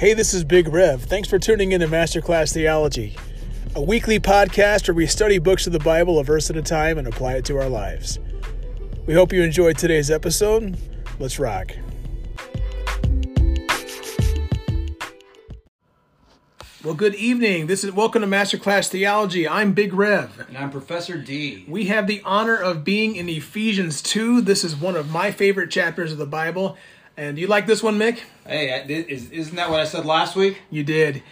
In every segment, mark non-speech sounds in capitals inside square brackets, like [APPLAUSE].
Hey, this is Big Rev. Thanks for tuning in to Masterclass Theology, a weekly podcast where we study books of the Bible a verse at a time and apply it to our lives. We hope you enjoyed today's episode. Let's rock. Well, good evening. This is welcome to Masterclass Theology. I'm Big Rev. And I'm Professor D. We have the honor of being in Ephesians 2. This is one of my favorite chapters of the Bible. And you like this one, Mick? Hey, is, isn't that what I said last week? You did.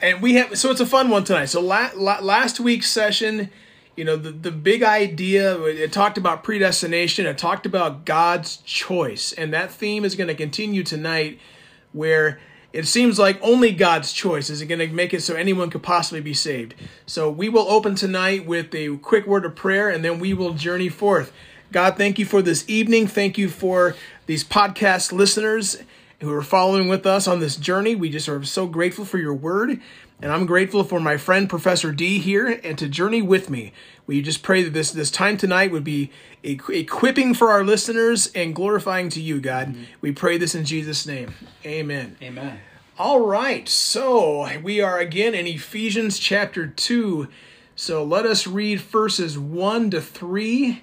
and we have so it's a fun one tonight. So la- la- last week's session, you know, the the big idea it talked about predestination, it talked about God's choice, and that theme is going to continue tonight where it seems like only God's choice is going to make it so anyone could possibly be saved. So we will open tonight with a quick word of prayer and then we will journey forth. God, thank you for this evening. Thank you for these podcast listeners who are following with us on this journey. We just are so grateful for your word. And I'm grateful for my friend Professor D here and to journey with me. We just pray that this this time tonight would be equipping for our listeners and glorifying to you, God. Mm-hmm. We pray this in Jesus' name. Amen. Amen. All right. So we are again in Ephesians chapter 2. So let us read verses 1 to 3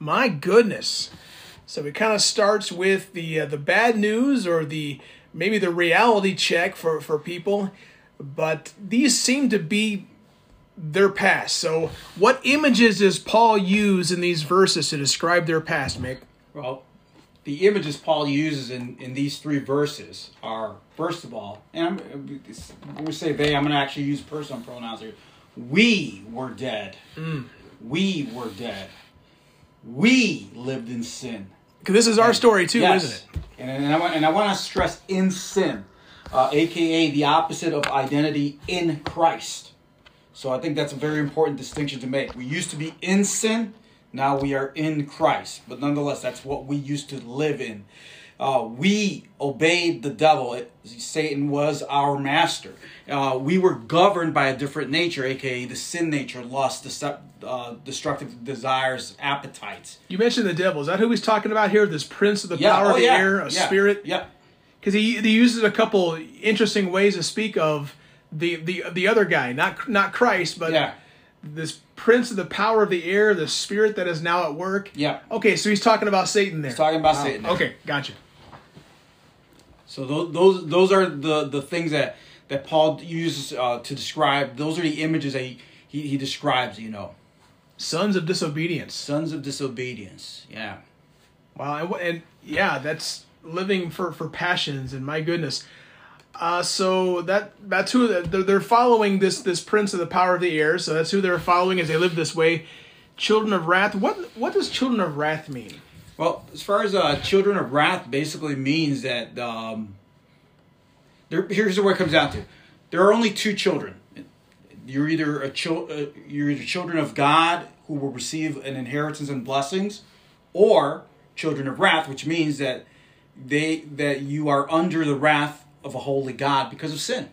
My goodness. So it kind of starts with the uh, the bad news or the maybe the reality check for for people, but these seem to be their past. So what images does Paul use in these verses to describe their past, Mick? Well, the images Paul uses in, in these three verses are first of all, and I'm when we say they, I'm going to actually use personal pronouns here. We were dead. Mm. We were dead we lived in sin. Because this is our story too, yes. isn't it? And, and I want and I want to stress in sin, uh, aka the opposite of identity in Christ. So I think that's a very important distinction to make. We used to be in sin, now we are in Christ. But nonetheless, that's what we used to live in. Uh, we obeyed the devil. It, Satan was our master. Uh, we were governed by a different nature, aka the sin nature, lust, decept, uh, destructive desires, appetites. You mentioned the devil. Is that who he's talking about here? This prince of the yeah. power oh, of the yeah. air, a yeah. spirit? Yeah. Because he, he uses a couple interesting ways to speak of the, the, the other guy, not, not Christ, but yeah. this prince of the power of the air, the spirit that is now at work. Yeah. Okay, so he's talking about Satan there. He's talking about wow. Satan. There. Okay, gotcha. So those those those are the the things that that Paul uses uh, to describe. Those are the images that he, he he describes. You know, sons of disobedience. Sons of disobedience. Yeah. Wow, and, and yeah, that's living for for passions. And my goodness. Uh, so that that's who they're following this this prince of the power of the air. So that's who they're following as they live this way. Children of wrath. What what does children of wrath mean? Well, as far as uh, children of wrath, basically means that um, there, here's what it comes down to: there are only two children. You're either a chil- uh, you're either children of God who will receive an inheritance and blessings, or children of wrath, which means that they that you are under the wrath of a holy God because of sin.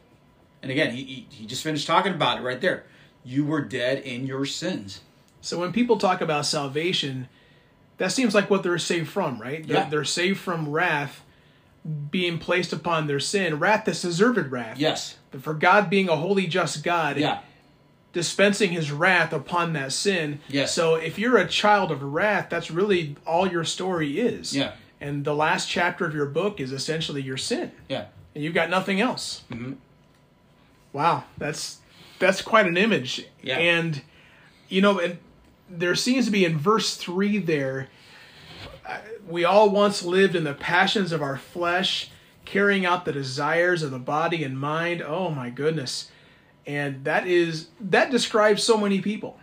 And again, he, he, he just finished talking about it right there. You were dead in your sins. So when people talk about salvation, that seems like what they're saved from, right? They're, yeah. they're saved from wrath being placed upon their sin, wrath that's deserved wrath. Yes. But for God being a holy, just God, yeah. dispensing his wrath upon that sin. Yes. So if you're a child of wrath, that's really all your story is. Yeah. And the last chapter of your book is essentially your sin. Yeah. And you've got nothing else. Mm-hmm. Wow, that's that's quite an image. Yeah. And you know, and there seems to be in verse 3 there we all once lived in the passions of our flesh carrying out the desires of the body and mind oh my goodness and that is that describes so many people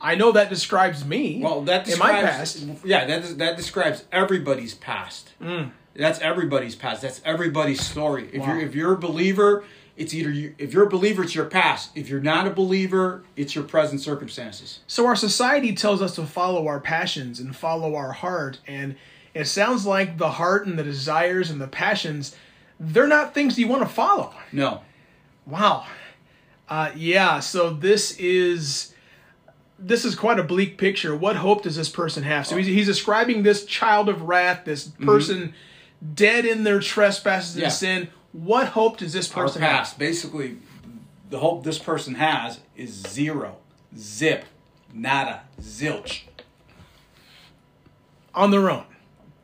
i know that describes me well that describes, in my past yeah that, that describes everybody's past mm. That's everybody's past. That's everybody's story. If Wow. you're if you're a believer, it's either you, if you're a believer, it's your past. If you're not a believer, it's your present circumstances. So our society tells us to follow our passions and follow our heart, and it sounds like the heart and the desires and the passions, they're not things you want to follow. No. Wow. Uh, yeah. So this is this is quite a bleak picture. What hope does this person have? So he's, he's describing this child of wrath, this person dead in their trespasses and sin. What hope does this Our person have? Basically, the hope this person has is zero, zip, nada, zilch, On their own,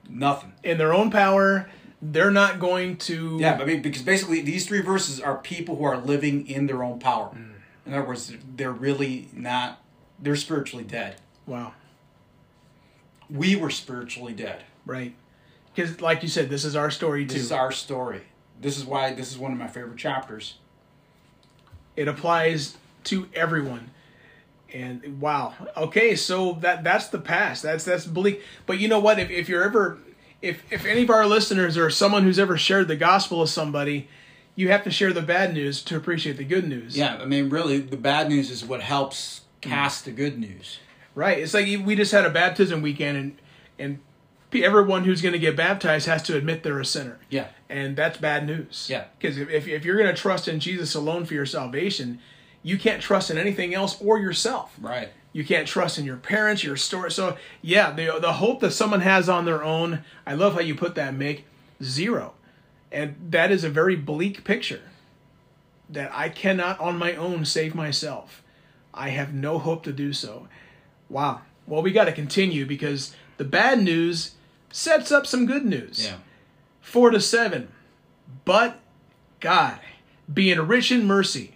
nothing. in their own power, they're not going to. Yeah, I mean, because basically these three verses are people who are living in their own power. Mm. In other words, they're really not. They're spiritually dead. Wow. We were spiritually dead. Right. Because, like you said, this is our story too. This is our story. This is why this is one of my favorite chapters. it applies to everyone. And wow. Okay, so that that's the past. That's that's bleak. But you know what? If if you're ever if if any of our listeners or someone who's ever shared the gospel with somebody, you have to share the bad news to appreciate the good news. Yeah, I mean, really, the bad news is what helps cast the good news. Right. It's like we just had a baptism weekend and and everyone who's going to get baptized has to admit they're a sinner. Yeah. And that's bad news. Yeah. Because if, if, if you're going to trust in Jesus alone for your salvation, you can't trust in anything else or yourself. Right. You can't trust in your parents, your story. So yeah, the the hope that someone has on their own. I love how you put that, Mick. Zero, and that is a very bleak picture. That I cannot on my own save myself. I have no hope to do so. Wow. Well, we got to continue because the bad news sets up some good news. Yeah. Four to seven. But God, being rich in mercy,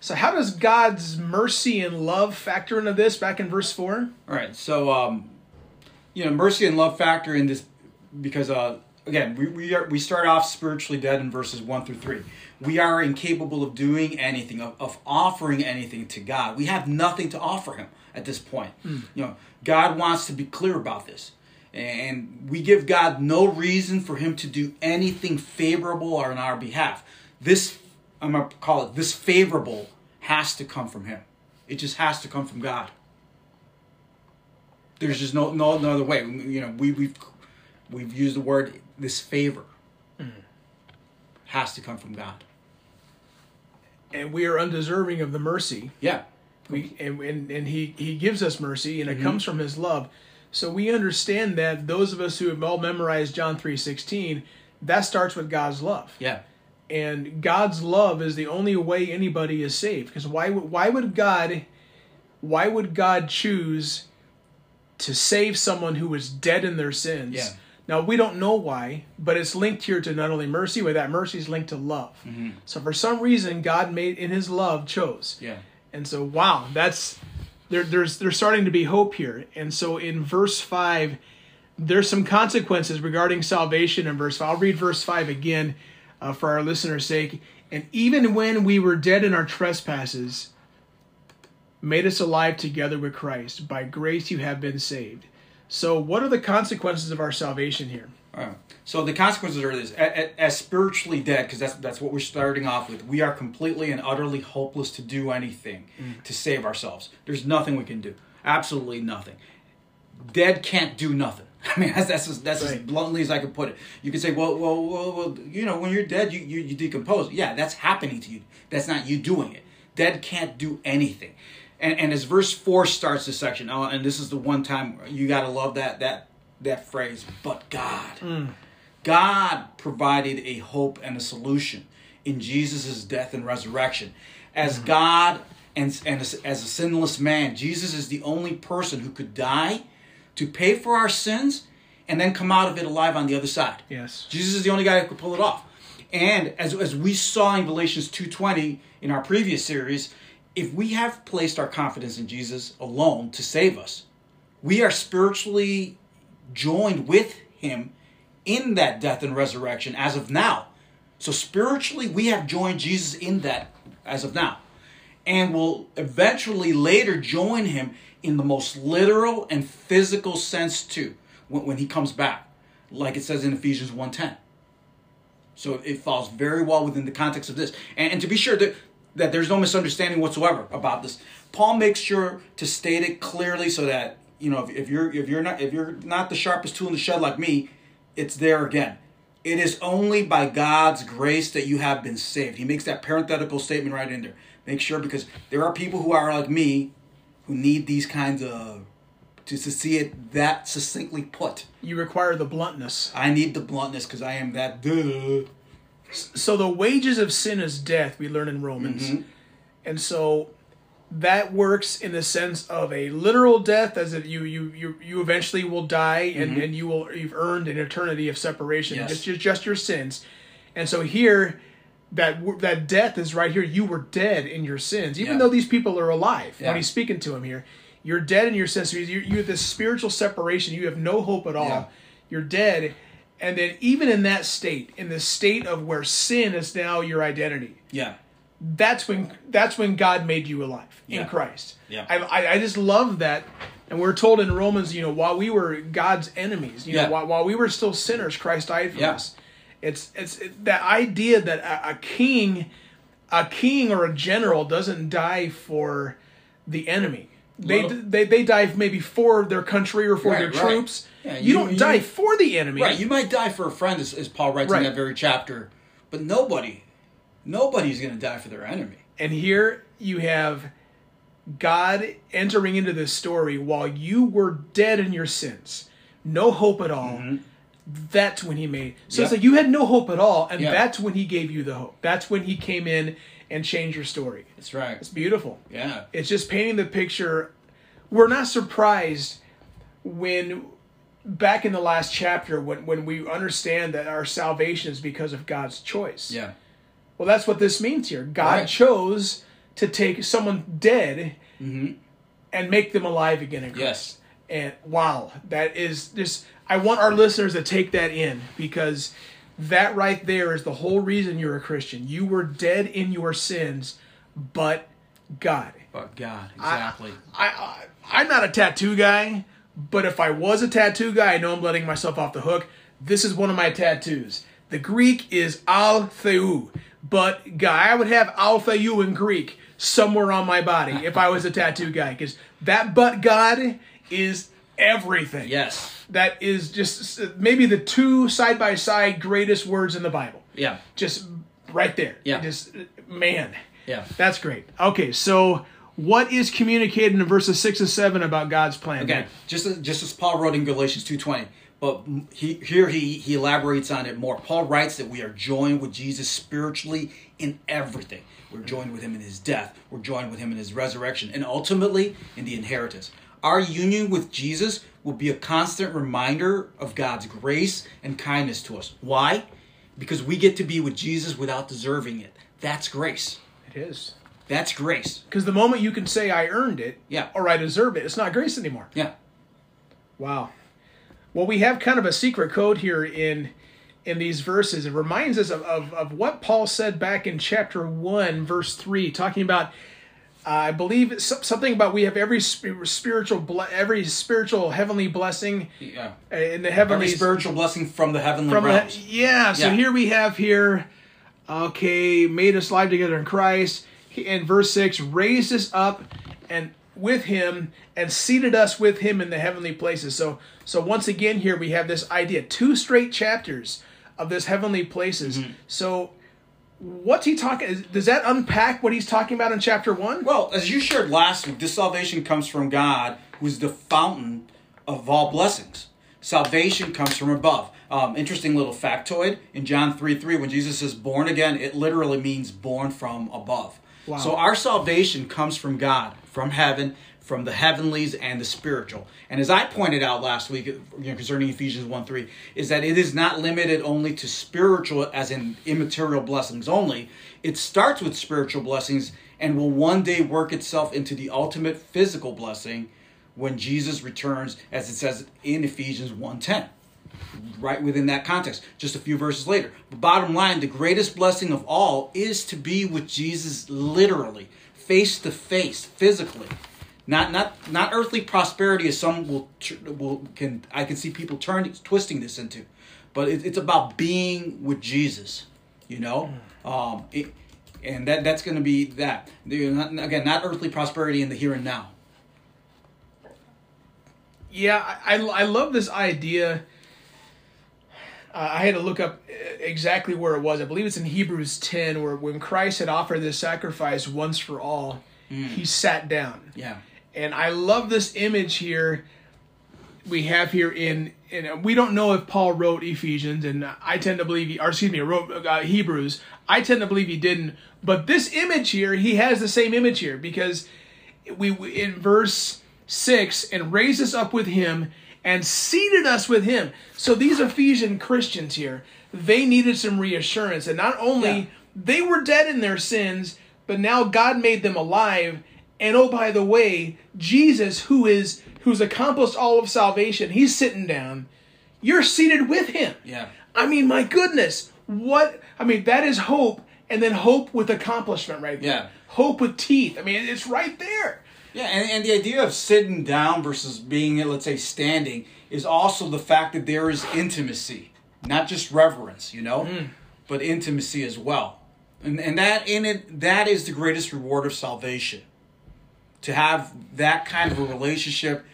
So, how does God's mercy and love factor into this back in verse 4? All right. So, um, you know, mercy and love factor in this because, uh, again, we we are we start off spiritually dead in verses one through three. We are incapable of doing anything, of, of offering anything to God. We have nothing to offer Him at this point. You know, God wants to be clear about this. And we give God no reason for him to do anything favorable on our behalf. This, I'm going to call it, this favorable has to come from him. It just has to come from God. There's just no no, no other way. You know, we, we've we've used the word this favor hmm. has to come from God. And we are undeserving of the mercy. Yeah, We and, and, and he, he gives us mercy and it mm-hmm. comes from his love. So we understand that those of us who have all memorized John 3:16, that starts with God's love. yeah, And God's love is the only way anybody is saved. Because why would why would God why would God choose to save someone who was dead in their sins? Yeah. Now we don't know why, but it's linked here to not only mercy, but that mercy is linked to love. Mm-hmm. So for some reason, God made in His love chose. yeah. And so, wow, that's there. There's there's starting to be hope here. And so, in verse five, there's some consequences regarding salvation. In verse five, I'll read verse five again uh, for our listeners' sake. And even when we were dead in our trespasses, made us alive together with Christ. By grace you have been saved. So, what are the consequences of our salvation here? Right. So the consequences are this: as spiritually dead, because that's that's what we're starting off with. We are completely and utterly hopeless to do anything to save ourselves. There's nothing we can do. Absolutely nothing. Dead can't do nothing. [LAUGHS] I mean, that's that's as, that's as bluntly as I could put it. You could say, well, well, well, well, you know, when you're dead, you, you you decompose. Yeah, that's happening to you. That's not you doing it. Dead can't do anything. And and as verse four starts this section, oh, and this is the one time you gotta love that that that phrase. But God. Mm. God provided a hope and a solution in Jesus' death and resurrection. As mm-hmm. God and, and as, as a sinless man, Jesus is the only person who could die to pay for our sins and then come out of it alive on the other side. Yes. Jesus is the only guy who could pull it off. And as, as we saw in Galatians 2.20 in our previous series, if we have placed our confidence in Jesus alone to save us, we are spiritually joined with him in that death and resurrection as of now. So spiritually, we have joined Jesus in that as of now. And will eventually later join him in the most literal and physical sense too, when, when he comes back, like it says in Ephesians 1.10. So it falls very well within the context of this. And, and to be sure that, that there's no misunderstanding whatsoever about this, Paul makes sure to state it clearly so that you know if, if you're if you're not if you're not the sharpest tool in the shed like me, it's there again. It is only by God's grace that you have been saved. He makes that parenthetical statement right in there. Make sure because there are people who are like me who need these kinds of to, to see it that succinctly put. You require the bluntness. I need the bluntness because I am that duh. So the wages of sin is death, we learn in Romans. Mm-hmm. And so that works in the sense of a literal death as if you you you, you eventually will die and, and you will you've earned an eternity of separation Mm-hmm. Yes. just, just just your sins and so here that that death is right here you were dead in your sins even Yeah. though these people are alive Yeah. when he's speaking to him here you're dead in your sins so you you have this spiritual separation you have no hope at all Yeah. you're dead and then even in that state in the state of where sin is now your identity Yeah. that's when that's when God made you alive in Christ. Yeah. I, I I just love that, and we're told in Romans, you know, while we were God's enemies, you Yeah. know, while, while we were still sinners, Christ died for Yeah. us. It's it's it, that idea that a, a king, a king or a general doesn't die for the enemy. They, Well- they they die maybe for their country or for Right, their right. troops. Yeah, you, you- don't you- die for the enemy. Right, you might die for a friend, as, as Paul writes Right. in that very chapter, but nobody, nobody's going to die for their enemy. And here you have God entering into this story while you were dead in your sins, no hope at all. Mm-hmm. That's when he made. So it's like you had no hope at all, and Yeah. that's when he gave you the hope. That's when he came in and changed your story. That's right. It's beautiful. Yeah. It's just painting the picture. We're not surprised when back in the last chapter when, when we understand that our salvation is because of God's choice. Yeah. Well, that's what this means here. God Right. chose to take someone dead mm-hmm. and make them alive again in Christ. Yes. And wow, that is just. I want our listeners to take that in because that right there is the whole reason you're a Christian. You were dead in your sins, but God. But God, exactly. I, I I'm not a tattoo guy, but if I was a tattoo guy, I know I'm letting myself off the hook. This is one of my tattoos. The Greek is al theou, but guy, I would have al theou in Greek somewhere on my body if I was a tattoo guy, because that but God is everything. yes. That is just maybe the two side by side greatest words in the Bible. Yeah. Just right there. Yeah. Just man. Yeah. That's great. Okay, so what is communicated in verses six and seven about God's plan? Again, just as, just as Paul wrote in Galatians two twenty, but he here he he elaborates on it more. Paul writes that we are joined with Jesus spiritually in everything. We're joined with him in his death. We're joined with him in his resurrection, and ultimately in the inheritance. Our union with Jesus will be a constant reminder of God's grace and kindness to us. Why? Because we get to be with Jesus without deserving it. That's grace. It is. That's grace. Because the moment you can say I earned it, Yeah. or I deserve it, it's not grace anymore. Yeah. Wow. Well, we have kind of a secret code here in in these verses. It reminds us of, of, of what Paul said back in chapter 1, verse 3, talking about, uh, I believe, it's something about we have every spiritual, every spiritual heavenly blessing Yeah. in the Every heavenly spiritual blessing from the heavenly from realms. the, yeah so Yeah. here we have here okay made us live together in christ in verse 6 raised us up and with him and seated us with him in the heavenly places so so once again here we have this idea two straight chapters of this heavenly places Mm-hmm. so what's he talking does that unpack what he's talking about in chapter 1 Well, as you shared last week, this salvation comes from God, who is the fountain of all blessings. Salvation comes from above. Um, interesting little factoid in John 3 3, when Jesus says born again, it literally means born from above. Wow. So our salvation comes from God, from heaven, from the heavenlies and the spiritual. And as I pointed out last week you know, concerning Ephesians 1 3, is that it is not limited only to spiritual, as in immaterial blessings only. It starts with spiritual blessings and will one day work itself into the ultimate physical blessing when Jesus returns, as it says in Ephesians 1:10. Right within that context, just a few verses later. But bottom line, the greatest blessing of all is to be with Jesus literally, face to face, physically. Not not not earthly prosperity as some will will can I can see people turning twisting this into, but it, it's about being with Jesus. You know, um, it, and that that's going to be that. Not, again, not earthly prosperity in the here and now. Yeah, I, I love this idea. Uh, I had to look up exactly where it was. I believe it's in Hebrews 10, where when Christ had offered this sacrifice once for all, mm. he sat down. Yeah. And I love this image here we have here in, in we don't know if Paul wrote Ephesians, and I tend to believe he, or excuse me, wrote uh, Hebrews. I tend to believe he didn't. But this image here, he has the same image here because we in verse six, and raised us up with him and seated us with him. So these Ephesian Christians here, they needed some reassurance, and not only yeah. they were dead in their sins, but now God made them alive. And oh, by the way, Jesus, who is who's accomplished all of salvation, he's sitting down. You're seated with him. Yeah. I mean, my goodness, what? I mean, that is hope, and then hope with accomplishment right there. Yeah. Hope with teeth. I mean, it's right there. Yeah, and, and the idea of sitting down versus being, let's say, standing is also the fact that there is intimacy, not just reverence, you know, mm. but intimacy as well. And, and that in it, that is the greatest reward of salvation. To have that kind of a relationship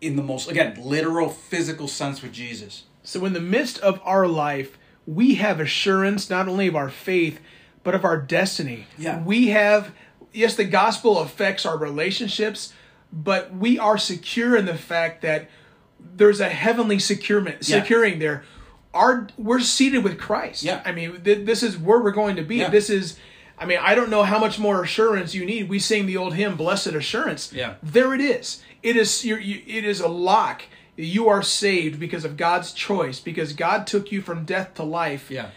in the most, again, literal physical sense with Jesus. So, in the midst of our life, we have assurance not only of our faith, but of our destiny. Yeah. We have yes, the gospel affects our relationships, but we are secure in the fact that there's a heavenly securement, securing yeah. there. Our we're seated with Christ. Yeah. I mean, th- this is where we're going to be. Yeah. This is. I mean, I don't know how much more assurance you need. We sing the old hymn, "Blessed Assurance." Yeah. There it is. It is. You, it is a lock. You are saved because of God's choice. Because God took you from death to life. Yeah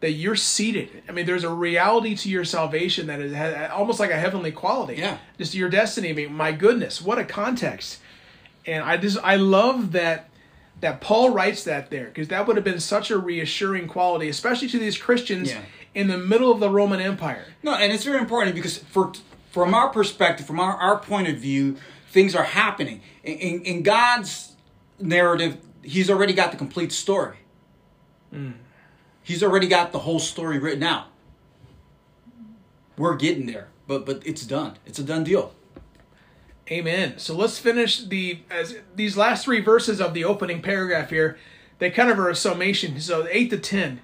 that you're seated. I mean, there's a reality to your salvation that is almost like a heavenly quality. Yeah. Just your destiny. I mean, my goodness, what a context. And I just I love that that Paul writes that there because that would have been such a reassuring quality, especially to these Christians yeah. In the middle of the Roman Empire. No, and it's very important because for from our perspective, from our, our point of view, things are happening in, in, in God's narrative. He's already got the complete story. Mm. He's already got the whole story written out. We're getting there, but but it's done. It's a done deal. Amen. So let's finish the as these last three verses of the opening paragraph here. They kind of are a summation. So eight to ten,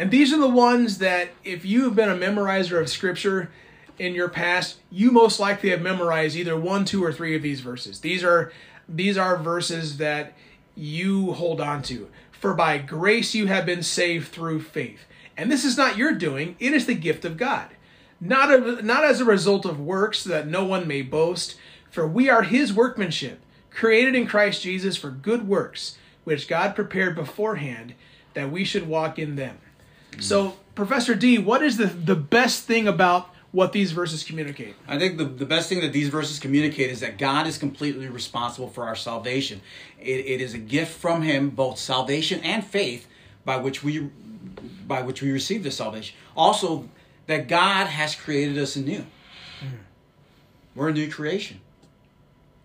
and these are the ones that if you have been a memorizer of scripture in your past, you most likely have memorized either one, two, or three of these verses. These are these are verses that you hold on to. For by grace you have been saved through faith. And this is not your doing, it is the gift of God. Not, a, not as a result of works, so that no one may boast. For we are his workmanship, created in Christ Jesus for good works, which God prepared beforehand that we should walk in them. Mm. So, Professor D, what is the, the best thing about what these verses communicate? I think the, the best thing that these verses communicate is that God is completely responsible for our salvation. It, it is a gift from Him, both salvation and faith, by which we by which we receive the salvation. Also, that God has created us anew. Mm. We're a new creation.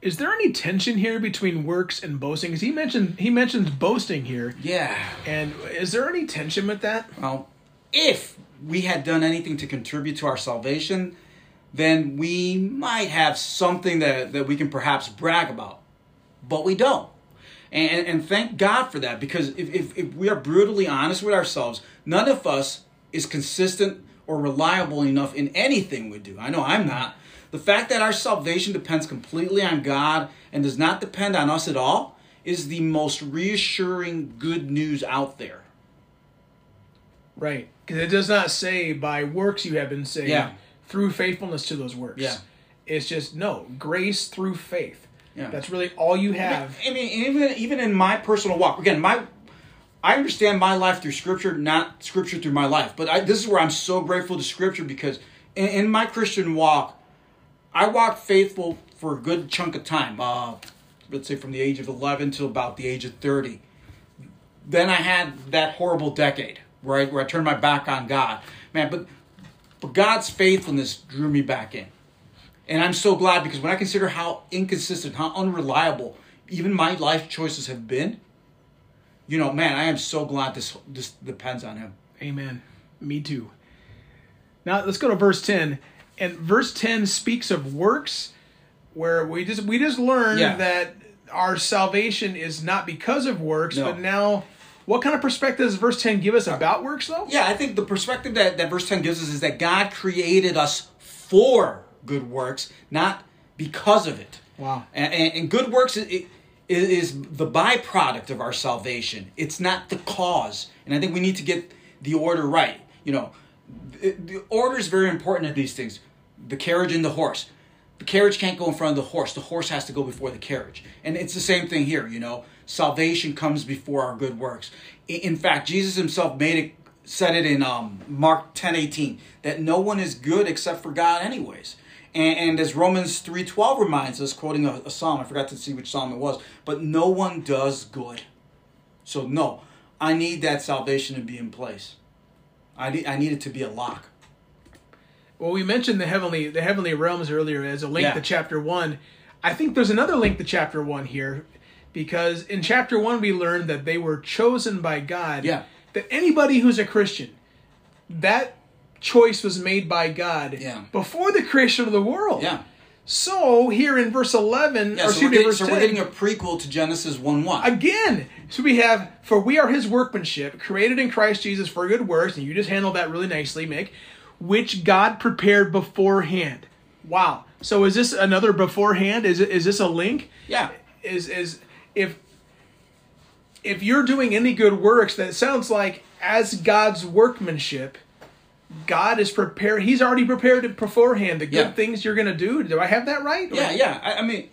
Is there any tension here between works and boasting? Because he mentioned he mentions boasting here. Yeah. And is there any tension with that? Well, if we had done anything to contribute to our salvation, then we might have something that, that we can perhaps brag about. But we don't. And, and thank God for that because if, if, if we are brutally honest with ourselves, none of us is consistent or reliable enough in anything we do. I know I'm not. The fact that our salvation depends completely on God and does not depend on us at all is the most reassuring good news out there. Right. Because it does not say by works you have been saved. Yeah. through faithfulness to those works. Yeah. It's just no grace through faith. Yeah. That's really all you have. I mean, even even in my personal walk, again, my I understand my life through Scripture, not Scripture through my life. But I, this is where I'm so grateful to Scripture because in, in my Christian walk, I walked faithful for a good chunk of time. Uh, let's say from the age of 11 to about the age of 30. Then I had that horrible decade where I, where I turned my back on God, man. But but God's faithfulness drew me back in. And I'm so glad because when I consider how inconsistent, how unreliable even my life choices have been, you know, man, I am so glad this this depends on him. Amen. Me too. Now let's go to verse 10. And verse 10 speaks of works where we just we just learned Yeah. that our salvation is not because of works, No. but now what kind of perspective does verse 10 give us about works though? Yeah, I think the perspective that, that verse 10 gives us is that God created us for good works, not because of it. Wow. And, and, and good works is, is the byproduct of our salvation. It's not the cause. And I think we need to get the order right. You know, the, the order is very important in these things. The carriage and the horse. The carriage can't go in front of the horse. The horse has to go before the carriage. And it's the same thing here, you know. Salvation comes before our good works. In fact, Jesus himself made it said it in um, Mark 10 18 that no one is good except for God anyways. And, and as Romans 3.12 reminds us, quoting a, a psalm, I forgot to see which psalm it was, but no one does good. So no, I need that salvation to be in place. I need, I need it to be a lock. Well, we mentioned the heavenly the heavenly realms earlier as a link Yeah. to chapter 1. I think there's another link to chapter 1 here because in chapter 1 we learned that they were chosen by God. Yeah. That anybody who's a Christian that choice was made by God Yeah. before the creation of the world. Yeah. So here in verse 11, Yeah, or so, we're getting, so 10, we're getting a prequel to Genesis 1 1. again. So we have, for we are his workmanship, created in Christ Jesus for good works, and you just handled that really nicely, Mick, which God prepared beforehand. Wow. So is this another beforehand? Is it is this a link? Yeah. Is is if if you're doing any good works, that sounds like as God's workmanship, God is prepared. He's already prepared it beforehand. The good Yeah. things you're going to do. Do I have that right? Yeah, yeah. I, I mean,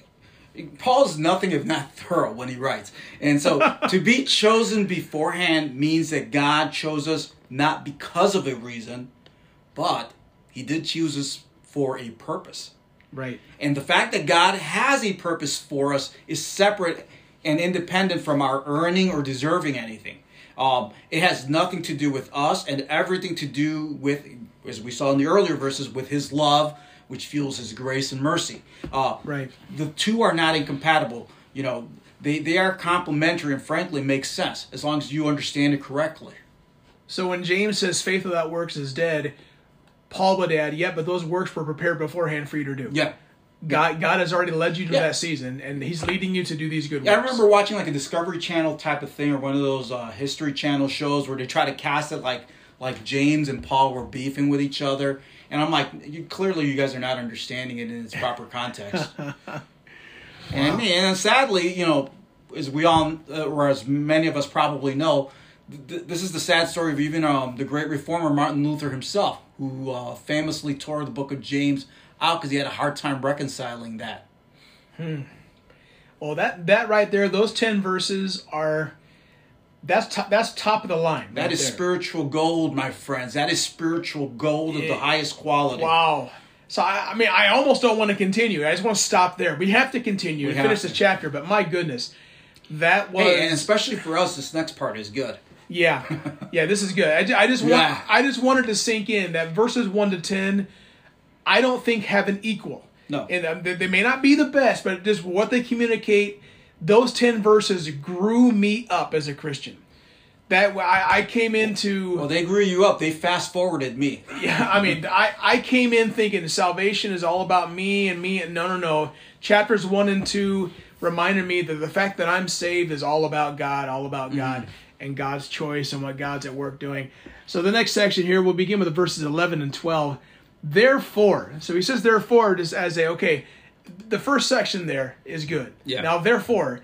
Paul's nothing if not thorough when he writes. And so [LAUGHS] to be chosen beforehand means that God chose us not because of a reason, but he did choose us for a purpose. Right. And the fact that God has a purpose for us is separate and independent from our earning or deserving anything. Um, it has nothing to do with us and everything to do with, as we saw in the earlier verses, with His love, which fuels His grace and mercy. Uh, Right. The two are not incompatible. You know, they, they are complementary and frankly make sense as long as you understand it correctly. So when James says faith without works is dead, Paul would add, "Yeah, but those works were prepared beforehand for you to do." Yeah. God, God has already led you to Yeah. that season, and He's leading you to do these good Yeah, I remember watching like a Discovery Channel type of thing, or one of those uh, History Channel shows where they try to cast it like like James and Paul were beefing with each other, and I'm like, you, clearly you guys are not understanding it in its proper context. [LAUGHS] And I mean, and sadly, you know, as we all, uh, or as many of us probably know, th- this is the sad story of even um, the great reformer Martin Luther himself, who uh, famously tore the Book of James out because he had a hard time reconciling that. Hmm. Well, that that right there, those ten verses are that's top, that's top of the line. That right is there. spiritual gold, my friends. That is spiritual gold of the highest quality. Wow. So I, I mean, I almost don't want to continue. I just want to stop there. We have to continue We and finish to. this chapter. But my goodness, that was Hey, and especially for us, this next part is good. Yeah, [LAUGHS] yeah, this is good. I, I just want, Yeah. I just wanted to sink in that verses one to ten. I don't think have an equal. No. and um, they, they may not be the best, but just what they communicate. Those ten verses grew me up as a Christian. That I, I came into. Well, they grew you up. They fast forwarded me. [LAUGHS] Yeah, I mean, I, I came in thinking salvation is all about me and me. And no, no, no. Chapters one and two reminded me that the fact that I'm saved is all about God, all about God and God's choice and what God's at work doing. So the next section here, we'll begin with verses 11 and 12. Therefore, so he says therefore just as a, okay, the first section there is good. Yeah. Now, therefore,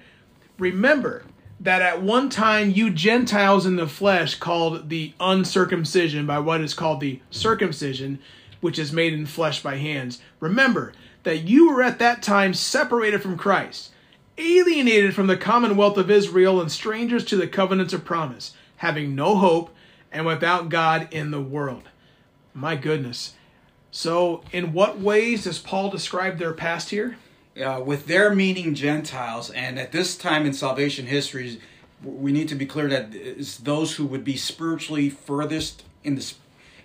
remember that at one time you Gentiles in the flesh called the uncircumcision by what is called the circumcision, which is made in flesh by hands. Remember that you were at that time separated from Christ, alienated from the commonwealth of Israel, and strangers to the covenants of promise, having no hope and without God in the world. My goodness. So, in what ways does Paul describe their past here? uh, with their meaning Gentiles, and at this time in salvation history, we need to be clear that it's those who would be spiritually furthest in the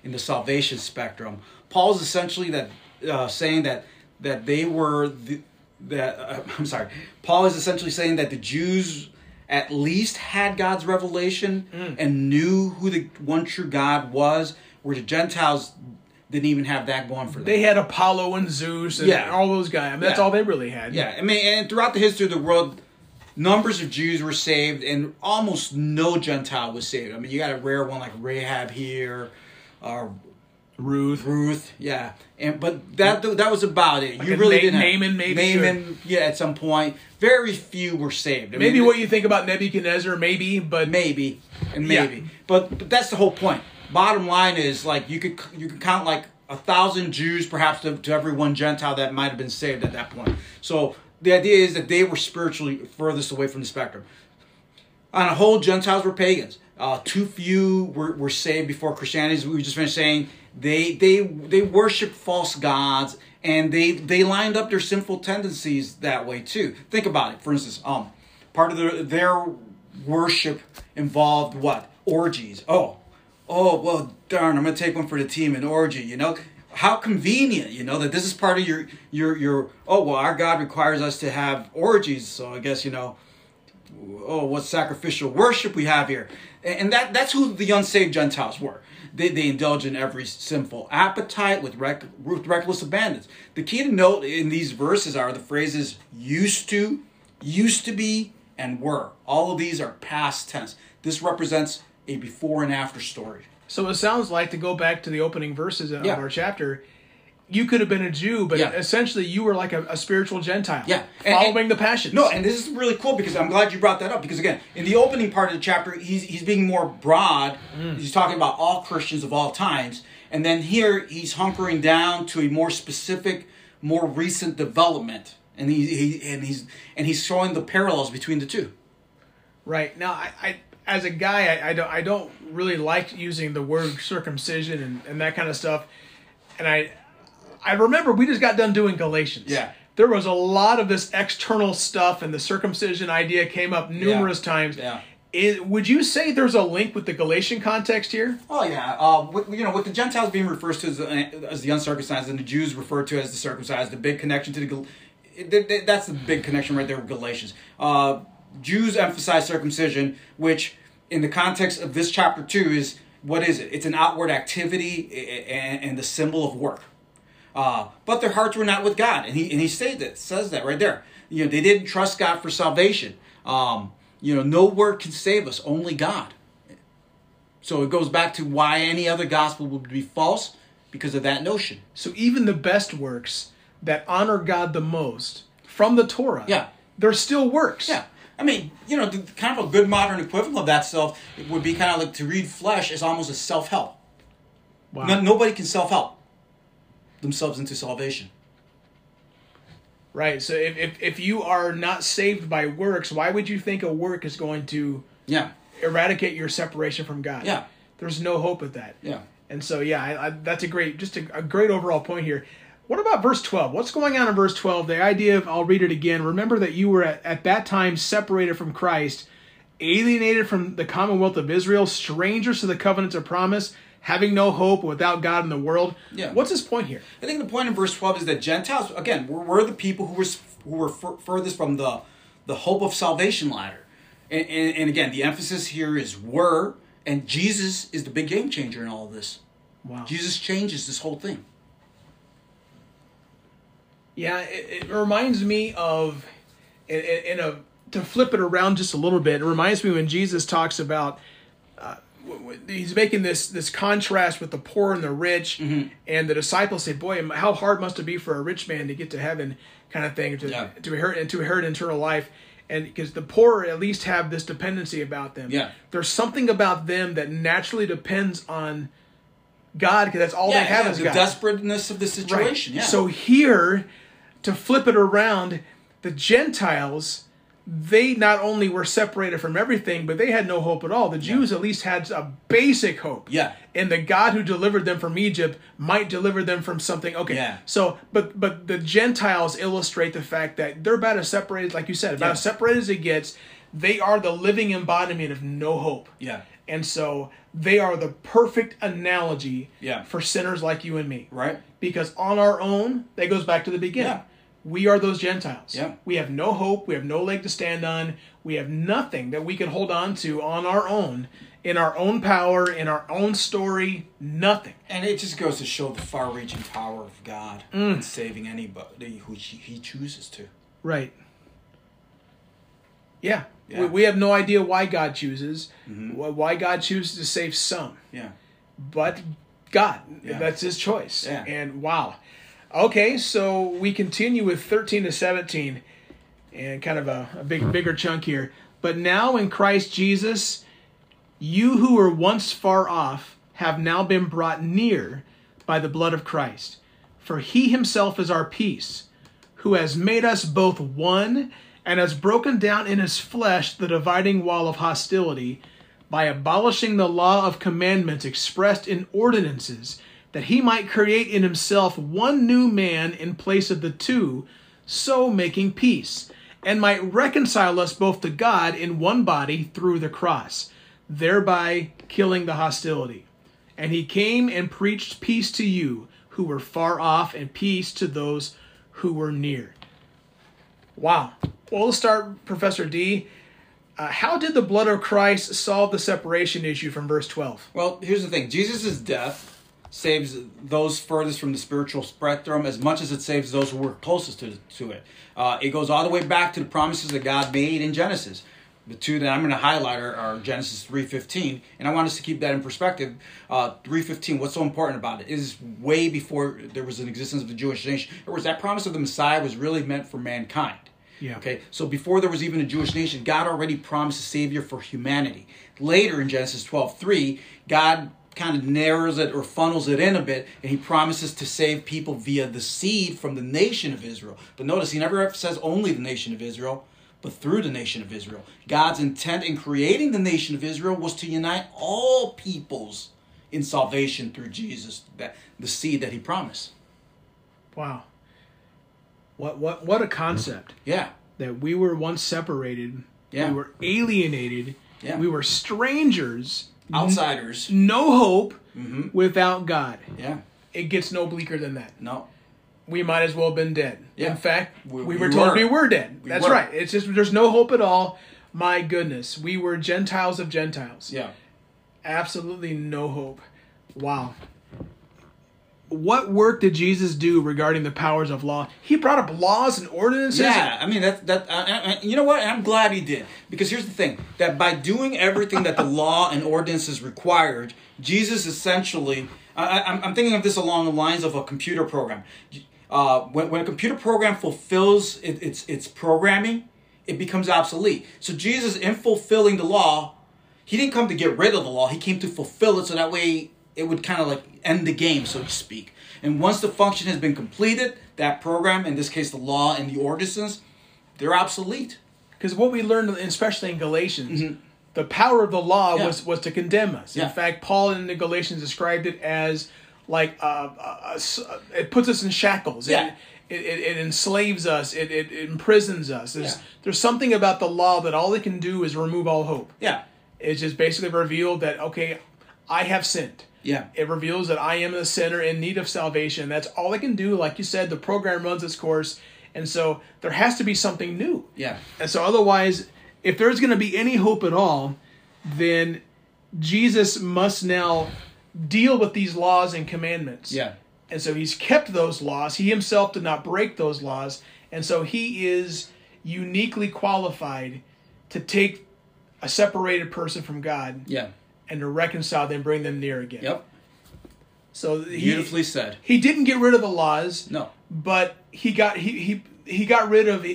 in the salvation spectrum. Paul's essentially that uh, saying that that they were the, that uh, [LAUGHS] I'm sorry. Paul is essentially saying that the Jews at least had God's revelation mm. and knew who the one true God was, where the Gentiles didn't even have that going for them. They had Apollo and Zeus and yeah. all those guys. I mean, that's yeah. all they really had. Yeah, I mean, and throughout the history of the world, numbers of Jews were saved, and almost no Gentile was saved. I mean, you got a rare one like Rahab here, or uh, Ruth. Ruth, yeah, and but that that was about it. Like you really didn't Naaman, maybe Naaman, yeah. At some point, very few were saved. I maybe mean, what you think about Nebuchadnezzar, maybe, but maybe and maybe, yeah. but but that's the whole point bottom line is like you could you could count like a thousand Jews perhaps to, to every one Gentile that might have been saved at that point. So the idea is that they were spiritually furthest away from the spectrum. On a whole, Gentiles were pagans. Uh, too few were, were saved before Christianity. As we just finished saying, they they they worship false gods and they they lined up their sinful tendencies that way too. Think about it. For instance, um, part of their their worship involved what orgies. Oh, oh well darn i'm gonna take one for the team in orgy you know how convenient you know that this is part of your your your oh well our god requires us to have orgies so i guess you know oh what sacrificial worship we have here and that that's who the unsaved gentiles were they, they indulge in every sinful appetite with, rec- with reckless abandon the key to note in these verses are the phrases used to used to be and were all of these are past tense this represents a before and after story. So it sounds like to go back to the opening verses of yeah. our chapter, you could have been a Jew, but yeah. essentially you were like a, a spiritual Gentile. Yeah. And, following and, the passions. No, and this is really cool because I'm glad you brought that up because again, in the opening part of the chapter, he's he's being more broad. Mm. He's talking about all Christians of all times. And then here he's hunkering down to a more specific, more recent development. And he, he and he's and he's showing the parallels between the two. Right. Now I, I as a guy, I, I, don't I don't really like using the word circumcision and, and that kind of stuff. And I I remember we just got done doing Galatians. Yeah. There was a lot of this external stuff, and the circumcision idea came up numerous yeah. times. Yeah. Is, would you say there's a link with the Galatian context here? Oh yeah, uh, with, you know, with the Gentiles being referred to as, as the uncircumcised and the Jews referred to as the circumcised, the big connection to the that's the big connection right there with Galatians. Uh, Jews emphasize circumcision, which in the context of this chapter two is what is it? It's an outward activity and, and the symbol of work. Uh, but their hearts were not with God, and he and he stated that says that right there. You know, they didn't trust God for salvation. Um, you know, no word can save us, only God. So it goes back to why any other gospel would be false because of that notion. So even the best works that honor God the most from the Torah, yeah, they're still works. Yeah. I mean, you know, the, kind of a good modern equivalent of that stuff would be kind of like to read flesh is almost a self help. Wow. No, nobody can self help themselves into salvation. Right. So if, if if you are not saved by works, why would you think a work is going to yeah eradicate your separation from God? Yeah. There's no hope of that. Yeah. And so yeah, I, I, that's a great just a, a great overall point here. What about verse 12? What's going on in verse 12? The idea of, I'll read it again. Remember that you were at, at that time separated from Christ, alienated from the commonwealth of Israel, strangers to the covenants of promise, having no hope without God in the world. Yeah. What's his point here? I think the point in verse 12 is that Gentiles, again, were, were the people who were, who were furthest from the, the hope of salvation ladder. And, and, and again, the emphasis here is were, and Jesus is the big game changer in all of this. Wow. Jesus changes this whole thing. Yeah, it, it reminds me of in, in, a to flip it around just a little bit. It reminds me when Jesus talks about he's making this this contrast with the poor and the rich, mm-hmm. and the disciples say, "Boy, how hard must it be for a rich man to get to heaven?" Kind of thing to yeah. to inherit to inherit eternal life. And because the poor at least have this dependency about them, yeah. there's something about them that naturally depends on God because that's all yeah, they have yeah, is the God. desperateness of the Right. situation. Yeah. So here, to flip it around, the Gentiles, they not only were separated from everything, but they had no hope at all. The Jews at least had a basic hope. Yeah. And the God who delivered them from Egypt might deliver them from something. Okay. Yeah. So, but but the Gentiles illustrate the fact that they're about as separated, like you said, about Yeah. as separated as it gets. They are the living embodiment of no hope. yeah. And so they are the perfect analogy Yeah. for sinners like you and me Right. because on our own, that goes back to the beginning. Yeah. We are those Gentiles. Yeah. We have no hope. We have no leg to stand on. We have nothing that we can hold on to on our own, in our own power, in our own story. Nothing. And it just goes to show the far-reaching power of God Mm. in saving anybody who He He chooses to. Right. Yeah. Yeah. We, we have no idea why God chooses, wh- why God chooses to save some. Yeah. but God. Yeah. That's his choice. Yeah. And wow. Okay, so we continue with 13 to 17 and kind of a, a big hmm. bigger chunk here. But now in Christ Jesus, you who were once far off have now been brought near by the blood of Christ. For he himself is our peace, who has made us both one and has broken down in his flesh the dividing wall of hostility by abolishing the law of commandments expressed in ordinances, that he might create in himself one new man in place of the two, so making peace, and might reconcile us both to God in one body through the cross, thereby killing the hostility. And he came and preached peace to you who were far off, and peace to those who were near. Wow. Well, let's start, Professor D. Uh, how did the blood of Christ solve the separation issue from verse 12? Well, here's the thing: Jesus' death saves those furthest from the spiritual spectrum as much as it saves those who were closest to to it. Uh, it goes all the way back to the promises that God made in Genesis. The two that I'm going to highlight are, are Genesis 3:15, and I want us to keep that in perspective. Uh, 3:15. What's so important about it is way before there was an existence of the Jewish nation. In other words, that promise of the Messiah was really meant for mankind. Yeah. Okay. So before there was even a Jewish nation, God already promised a savior for humanity. Later in Genesis 12:3, God kind of narrows it or funnels it in a bit, and he promises to save people via the seed from the nation of Israel. But notice he never says only the nation of Israel, but through the nation of Israel. God's intent in creating the nation of Israel was to unite all peoples in salvation through Jesus, that the seed that he promised. Wow. What what what a concept Yeah. that we were once separated. Yeah. We were alienated. Yeah. We were strangers. Outsiders. No hope Mm-hmm. without God. Yeah. It gets no bleaker than that. No. We might as well have been dead. Yeah. In fact, We- we, we were told were. we were dead. We That's were. right. It's just there's no hope at all. My goodness, we were Gentiles of Gentiles. Yeah. Absolutely no hope. Wow. What work did Jesus do regarding the powers of law? He brought up laws and ordinances. Yeah, I mean that that uh, uh, you know what? I'm glad he did because here's the thing: that by doing everything that the law and ordinances required, Jesus essentially. I, I'm thinking of this along the lines of a computer program. Uh, when when a computer program fulfills it, its its programming, it becomes obsolete. So Jesus, in fulfilling the law, he didn't come to get rid of the law. He came to fulfill it, so that way it would kind of like end the game, so to speak. And once the function has been completed, that program, in this case the law and the ordinances, they're obsolete. Because what we learned, especially in Galatians, the power of the law Mm-hmm. Yeah. was was to condemn us. Yeah. In fact, Paul in the Galatians described it as like uh, uh, uh, it puts us in shackles. Yeah. It, it, it enslaves us. It, it, it imprisons us. There's Yeah. there's something about the law that all it can do is remove all hope. Yeah, It's just basically revealed that okay, I have sinned. Yeah, It reveals that I am a sinner in need of salvation. That's all I can do. Like you said, the program runs its course, and so there has to be something new. yeah, And so, otherwise, if there's going to be any hope at all, then Jesus must now deal with these laws and commandments. yeah, And so, he's kept those laws. He himself did not break those laws. And so, he is uniquely qualified to take a separated person from God yeah. And to reconcile them, bring them near again. Yep. So, he, Beautifully said. he didn't get rid of the laws No. but he got he he he got rid of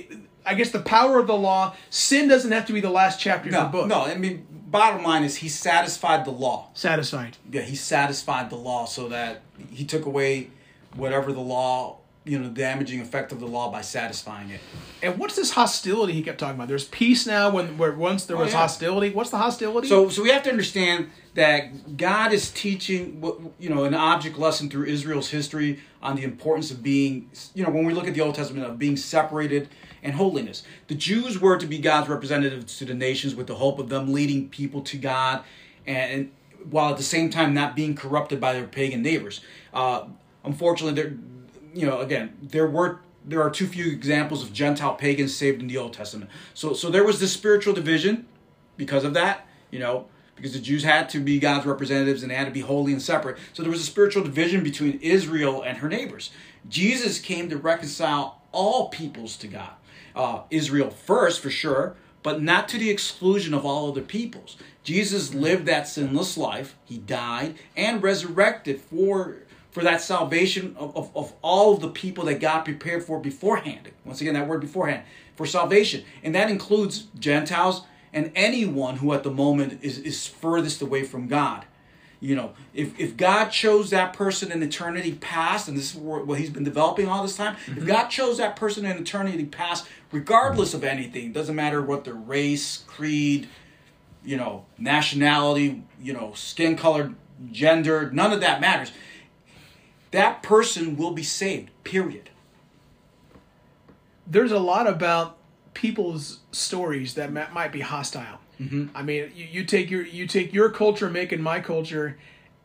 I guess the power of the law. Sin doesn't have to be the last chapter of No, the book. no. I mean, bottom line is he satisfied the law. Satisfied. Yeah, he satisfied the law so that he took away whatever the law, you know, the damaging effect of the law by satisfying it. And what's this hostility he kept talking about? There's peace now when where once there Oh, was yeah. hostility. What's the hostility? So, so we have to understand that God is teaching, you know, an object lesson through Israel's history on the importance of being, you know, when we look at the Old Testament of being separated and holiness. The Jews were to be God's representatives to the nations with the hope of them leading people to God, and while at the same time not being corrupted by their pagan neighbors. Uh, unfortunately, there, you know, again, there were there are too few examples of Gentile pagans saved in the Old Testament. So, so there was this spiritual division because of that, you know, because the Jews had to be God's representatives and they had to be holy and separate. So there was a spiritual division between Israel and her neighbors. Jesus came to reconcile all peoples to God. Uh, Israel first, for sure, but not to the exclusion of all other peoples. Jesus lived that sinless life. He died and resurrected for for that salvation of, of, of all of the people that God prepared for beforehand. Once again, that word beforehand, for salvation. And that includes Gentiles and anyone who at the moment is, is furthest away from God. You know, if, if God chose that person in eternity past, and this is what what he's been developing all this time, if mm-hmm. God chose that person in eternity past, regardless of anything, doesn't matter what their race, creed, you know, nationality, you know, skin color, gender, none of that matters. That person will be saved, period. there's a lot about people's stories that might be hostile. Mm-hmm. I mean, you, you take your you take your culture, making my culture,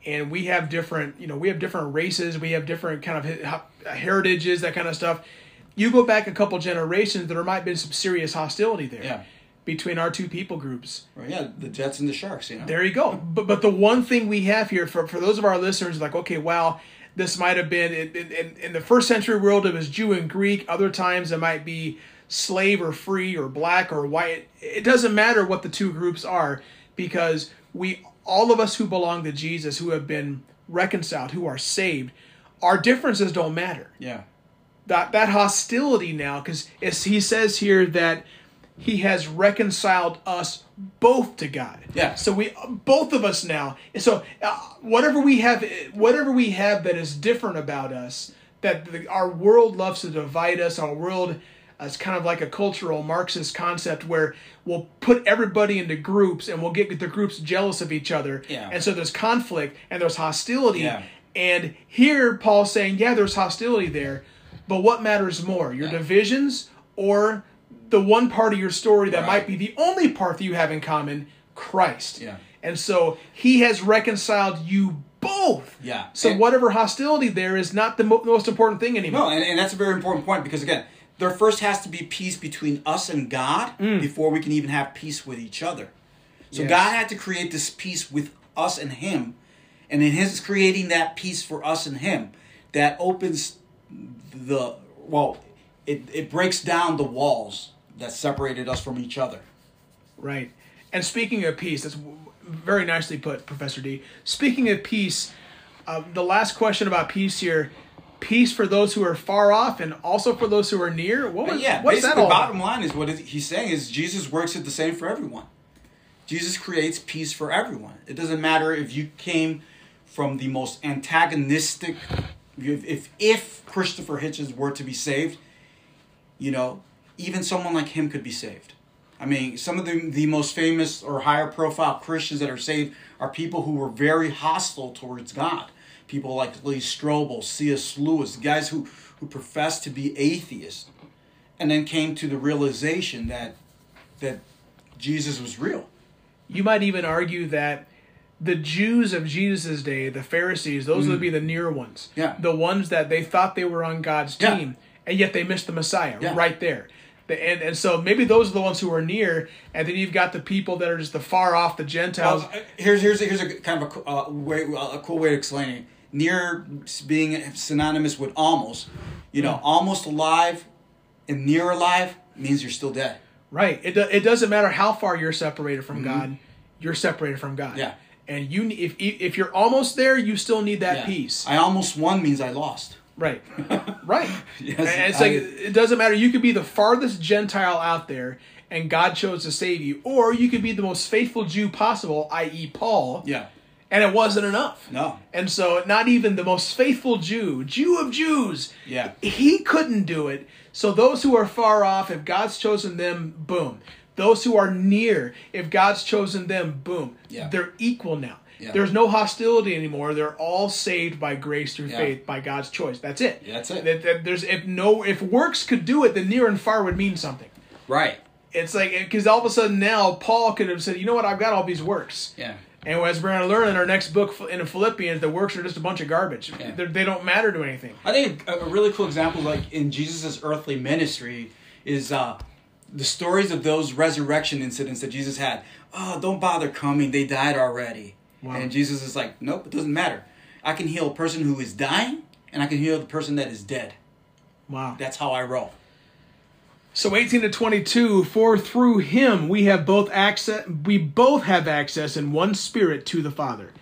and we have different you know we have different races, we have different kind of heritages, that kind of stuff. You go back a couple generations, there might have been some serious hostility there Yeah. between our two people groups. Right, yeah, the Jets and the Sharks, you know. There you go. But but the one thing we have here for for those of our listeners, like okay, wow, this might have been in, in, in the first century world. It was Jew and Greek. Other times it might be slave or free or black or white. It doesn't matter what the two groups are because we all of us who belong to Jesus, who have been reconciled, who are saved, our differences don't matter yeah. that that hostility now because he says here that he has reconciled us both to God. Yeah. So we both of us now. So uh, whatever we have, whatever we have that is different about us, that the, our world loves to divide us. Our world is kind of like a cultural Marxist concept where we'll put everybody into groups and we'll get the groups jealous of each other. Yeah. And so there's conflict and there's hostility. Yeah. And here Paul's saying, yeah, there's hostility there, but what matters more, your divisions or the one part of your story that Right. might be the only part that you have in common, Christ. Yeah. And so he has reconciled you both. Yeah. So And- whatever hostility there is not the mo- most important thing anymore. No, and, and that's a very important point because again, there first has to be peace between us and God mm. before we can even have peace with each other. So Yes. God had to create this peace with us and Him, and in His creating that peace for us and Him, that opens the well, it it breaks down the walls that separated us from each other. Right. And speaking of peace, that's very nicely put, Professor D. Speaking of peace, uh, the last question about peace here peace for those who are far off and also for those who are near. What was, But yeah, what's that basically, all bottom line is what he's saying is Jesus works it the same for everyone. Jesus creates peace for everyone. It doesn't matter if you came from the most antagonistic. If if, if Christopher Hitchens were to be saved, you know, even someone like him could be saved. I mean, some of the the most famous or higher profile Christians that are saved are people who were very hostile towards God. People like Lee Strobel, C.S. Lewis, guys who who professed to be atheists, and then came to the realization that that Jesus was real. You might even argue that the Jews of Jesus' day, the Pharisees, those would be the near ones. Mm. Yeah. The ones that they thought they were on God's Yeah. team, and yet they missed the Messiah Yeah. right there. And, and so maybe those are the ones who are near, and then you've got the people that are just the far off, the Gentiles. Well, uh, here's here's here's a kind of a, uh, way a cool way to explain it. Near being synonymous with almost, you know, almost alive and near alive means you're still dead. Right. It, do, it doesn't matter how far you're separated from God. You're separated from God. Mm-hmm. Yeah. And you if if you're almost there, you still need that Yeah. peace. I almost won means I lost. Right. [LAUGHS] Right. Yes, and it's I- like it doesn't matter. You could be the farthest Gentile out there and God chose to save you, or you could be the most faithful Jew possible, i.e. Paul, Yeah. and it wasn't enough. No. And so not even the most faithful Jew, Jew of Jews, Yeah. he couldn't do it. So those who are far off, if God's chosen them, boom. Those who are near, if God's chosen them, boom. Yeah. They're equal now. Yeah. There's no hostility anymore. They're all saved by grace through Yeah. faith by God's choice. That's it. Yeah, that's it. That- that there's if no if works could do it, then near and far would mean something. Right. It's like because all of a sudden now Paul could have said, you know what, I've got all these works. Yeah. And as we're going to learn in our next book in Philippians, the works are just a bunch of garbage. Yeah. They're, don't matter to anything. I think a, a really cool example, like in Jesus' earthly ministry, is uh, the stories of those resurrection incidents that Jesus had. Oh, don't bother coming; they died already. Wow. And Jesus is like, nope, it doesn't matter. I can heal a person who is dying, and I can heal the person that is dead. Wow. That's how I roll. So 18 to 22, for through him we have both access we both have access in one spirit to the Father.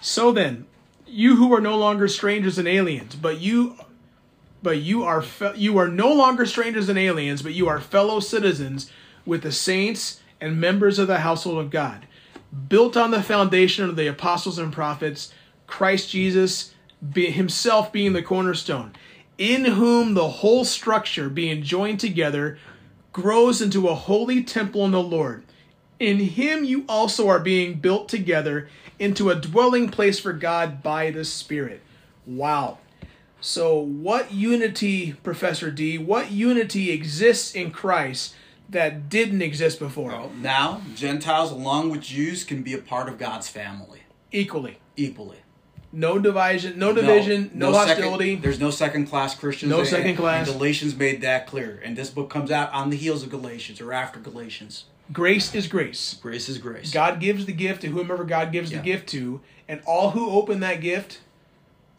So then, you who are no longer strangers and aliens, but you but you are fe- you are no longer strangers and aliens, but you are fellow citizens with the saints and members of the household of God, built on the foundation of the apostles and prophets, Christ Jesus be, himself being the cornerstone, in whom the whole structure being joined together grows into a holy temple in the Lord. In him you also are being built together into a dwelling place for God by the Spirit. Wow. So, what unity, Professor D, what unity exists in Christ that didn't exist before? Well, now Gentiles, along with Jews, can be a part of God's family Equally. equally. No division, no division, no, second- hostility. there's no second class Christians. No And- second class. Galatians made that clear, and this book comes out on the heels of Galatians or after Galatians. grace is grace. Grace is grace. God gives the gift to whomever God gives Yeah. the gift to, and all who open that gift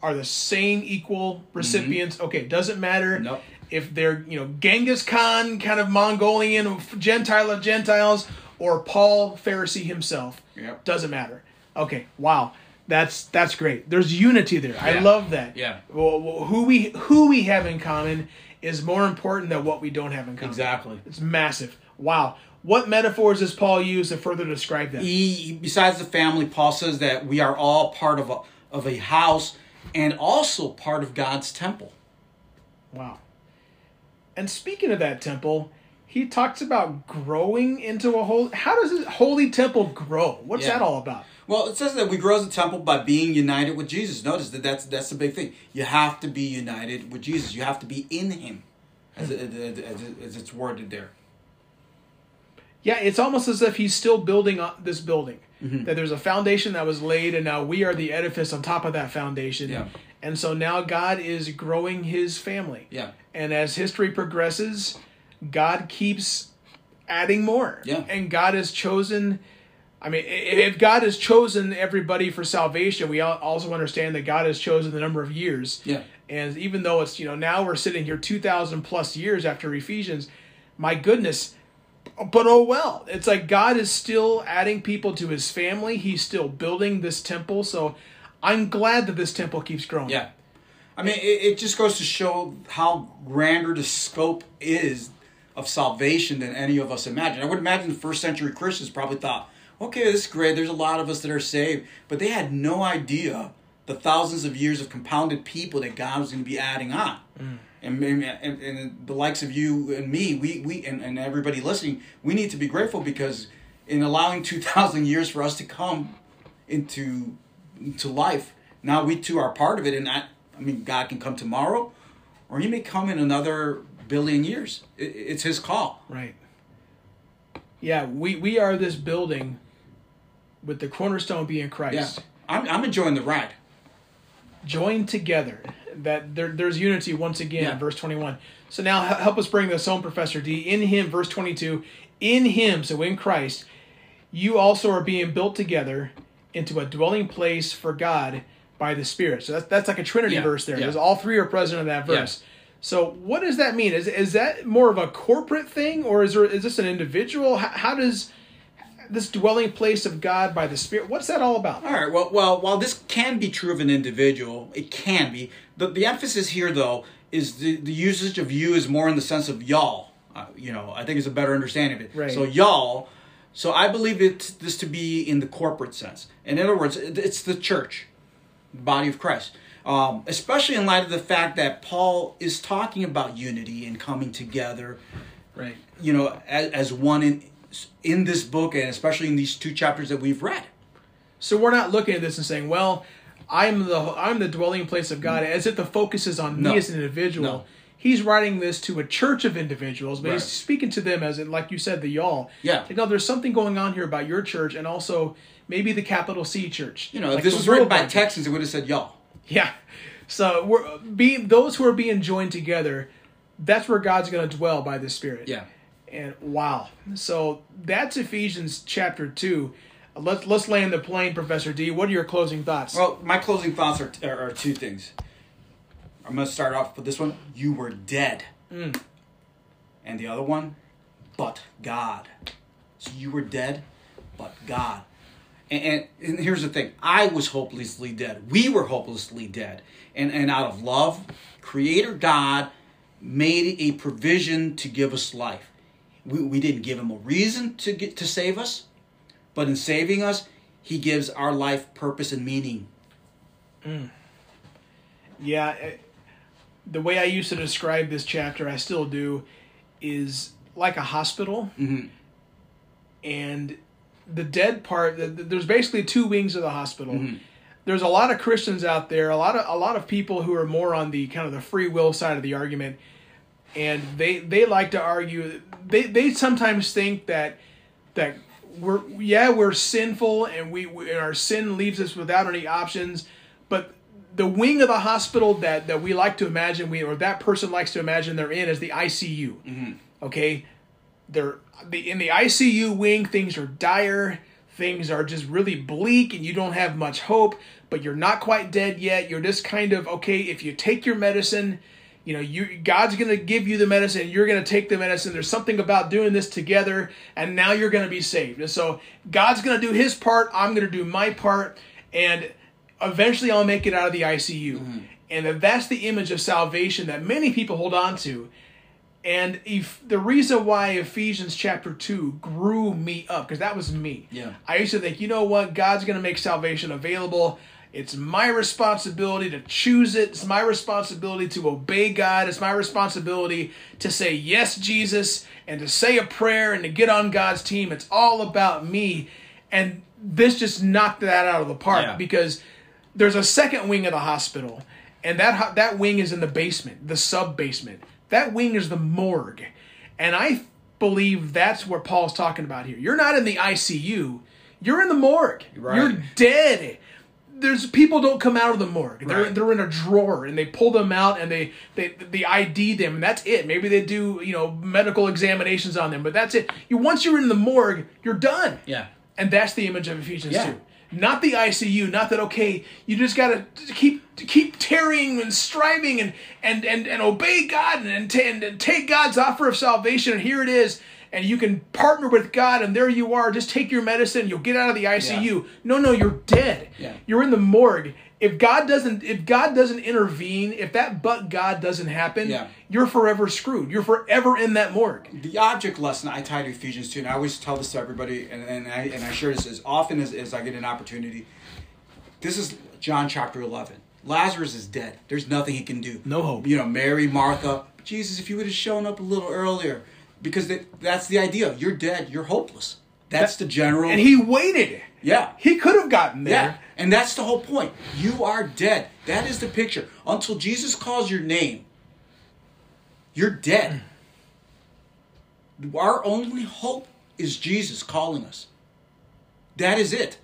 are the same equal recipients. Okay, doesn't matter Mm-hmm. Nope. If they're you know Genghis Khan, kind of Mongolian Gentile of Gentiles, or Paul Pharisee himself. Yep. Doesn't matter. Okay, wow, that's that's great. There's unity there. I love that. Yeah. Well, well, who we who we have in common is more important than what we don't have in common. Exactly. It's massive. Wow. What metaphors does Paul use to further describe that? He, besides the family, Paul says that we are all part of a of a house and also part of God's temple. Wow. And speaking of that temple, he talks about growing into a whole. How does a holy temple grow? What's Yeah. that all about? Well, it says that we grow as a temple by being united with Jesus. Notice that that's that's the big thing. You have to be united with Jesus. You have to be in Him, as, it- as, as it's worded there. Yeah, it's almost as if he's still building this building. Mm-hmm. That there's a foundation that was laid, and now we are the edifice on top of that foundation. Yeah. And so now God is growing His family. Yeah. And as history progresses, God keeps adding more. Yeah. And God has chosen. I mean, if God has chosen everybody for salvation, we also understand that God has chosen the number of years. Yeah. And even though it's, you know, now we're sitting here 2,000 plus years after Ephesians, my goodness, but oh well. It's like God is still adding people to his family. He's still building this temple. So I'm glad that this temple keeps growing. Yeah. I mean, it, it just goes to show how grander the scope is of salvation than any of us imagine. I would imagine the first century Christians probably thought, okay, this is great. There's a lot of us that are saved. But they had no idea the thousands of years of compounded people that God was going to be adding on. Mm. And, and, and, and the likes of you and me, we, we and, and everybody listening, we need to be grateful because in allowing 2,000 years for us to come into into life. Now we too are part of it, and I, I mean, God can come tomorrow, or He may come in another billion years. It, it's His call. Right. Yeah, we, we are this building with the cornerstone being Christ. Yeah. I'm, I'm enjoying the ride. Joined together. That there, there's unity once again, Yeah. verse 21. So now help us bring this home, Professor D. In him, verse 22, in him, so in Christ, you also are being built together into a dwelling place for God by the Spirit. So that's, that's like a Trinity Yeah, verse there. yeah. There's all three are present in that Yeah. verse. So what does that mean? Is, is that more of a corporate thing or is there is this an individual? How, how does this dwelling place of God by the Spirit. What's that all about? All right. Well, well, while this can be true of an individual, it can be. The, the emphasis here, though, is the, the usage of you is more in the sense of y'all. Uh, you know, I think it's a better understanding of it. Right. So y'all. So I believe it this to be in the corporate sense. In other words, it- it's the church, the body of Christ. Um, especially in light of the fact that Paul is talking about unity and coming together Right. you know, as, as one in in this book, and especially in these two chapters that we've read. So we're not looking at this and saying, "Well, I'm the I'm the dwelling place of God," as if the focus is on No. me as an individual. No. He's writing this to a church of individuals, but he's speaking to them as, like you said, the y'all. Yeah. Like, no, there's something going on here about your church, and also maybe the capital C church. You know, Like if this was written by. Texans, it would have said y'all. Yeah. So we're being those who are being joined together. That's where God's going to dwell by the Spirit. Yeah. And wow. So that's Ephesians chapter two. Let's let's land the plane, Professor D. What are your closing thoughts? Well, my closing thoughts are, are, are two things. I'm going to start off with this one. You were dead. And the other one, but God. So you were dead, but God. And, and, and here's the thing I was hopelessly dead. We were hopelessly dead. And, and out of love, Creator God made a provision to give us life. We, we didn't give him a reason to get to save us, but in saving us, he gives our life purpose and meaning. Yeah, eh, the way I used to describe this chapter, I still do, is like a hospital. Mm-hmm. And the dead part, the, the- there's basically two wings of the hospital. Mm-hmm. There's a lot of Christians out there, a lot of a lot of people who are more on the kind of the free will side of the argument, and they they like to argue. They they sometimes think that that we're yeah we're sinful and we, we and our sin leaves us without any options but the wing of the hospital that that we like to imagine we or that person likes to imagine they're in is the ICU mm-hmm. okay? They're the in the ICU wing things are dire. Things are just really bleak and you don't have much hope but you're not quite dead yet. You're just kind of okay if you take your medicine you know you god's going to give you the medicine you're going to take the medicine. There's something about doing this together and now you're going to be saved. And so god's going to do his part i'm going to do my part. And eventually i'll make it out of the icu mm-hmm. and that that's the image of salvation that many people hold on to and if the reason why Ephesians chapter 2 grew me up, because that was me. Yeah. I used to think, you know what, God's going to make salvation available. It's my responsibility to choose it. It's my responsibility to obey God. It's my responsibility to say yes, Jesus, and to say a prayer and to get on God's team. It's all about me. And this just knocked that out of the park Yeah. because there's a second wing of the hospital, and that ho- that wing is in the basement, the sub basement. That wing is the morgue, and I believe that's what Paul's talking about here. You're not in the ICU, you're in the morgue. Right. You're dead. There's people don't come out of the morgue. They're Right. they're in a drawer and they pull them out and they they they ID them and that's it. Maybe they do you know medical examinations on them, but that's it. You once you're in the morgue, you're done. Yeah. And that's the image of Ephesians Yeah. 2. Not the ICU, not that okay, you just gotta keep keep tarrying and striving and and and, and obey God and, and, and take God's offer of salvation, and here it is, and you can partner with God, and there you are. Just take your medicine, you'll get out of the ICU. No, no, you're dead. Yeah. You're in the morgue. If God doesn't if God doesn't intervene, if that but God doesn't happen, Yeah. you're forever screwed. You're forever in that morgue. The object lesson I tie to Ephesians 2, and I always tell this to everybody, and, and, I, and I share this as often as, as I get an opportunity. This is John chapter 11. Lazarus is dead. There's nothing he can do. No hope. You know, Mary, Martha, Jesus, if you would have shown up a little earlier. Because that, that's the idea. You're dead. You're hopeless. That's the general. And he waited. yeah. He could have gotten there. Yeah, and that's the whole point. You are dead. That is the picture. Until Jesus calls your name, you're dead. Our only hope is Jesus calling us. That is it.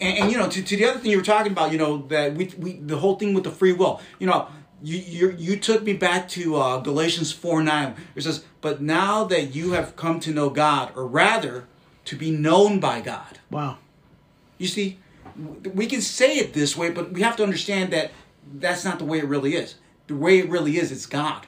And, and you know, to, to the other thing you were talking about, you know, that we, we the whole thing with the free will. You know, you you, you took me back to uh, Galatians four nine. It says, "But now that you have come to know God, or rather, to be known by God." Wow. You see, we can say it this way, but we have to understand that that's not the way it really is. The way it really is, it's God.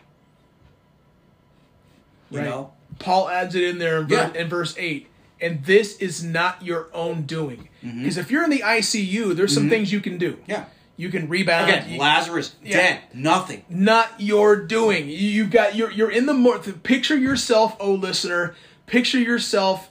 You Right. know? Paul adds it in there in, Yeah. in verse 8. And this is not your own doing. Mm-hmm. Because if you're in the ICU, there's some things you can do. Yeah. You can rebound. Again, You- Lazarus dead, nothing. not your doing. You- You've got you're you're in the more. Picture yourself, oh listener. Picture yourself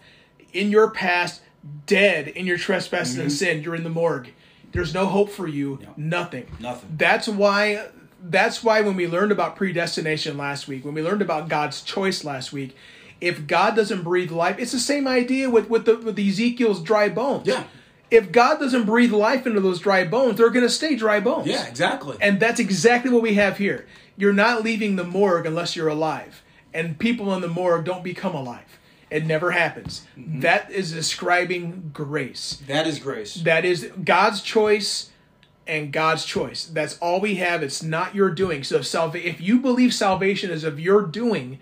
in your past, dead in your trespasses and mm-hmm. sin. You're in the morgue. There's no hope for you. Nothing. Nothing. That's why. That's why when we learned about predestination last week, when we learned about God's choice last week, if God doesn't breathe life, it's the same idea with with the with Ezekiel's dry bones. Yeah. If God doesn't breathe life into those dry bones, they're going to stay dry bones. Yeah, exactly. And that's exactly what we have here. You're not leaving the morgue unless you're alive. And people in the morgue don't become alive. It never happens. That is describing grace. that is grace. That is God's choice and God's choice. That's all we have. It's not your doing. So if, salva- if you believe salvation is of your doing,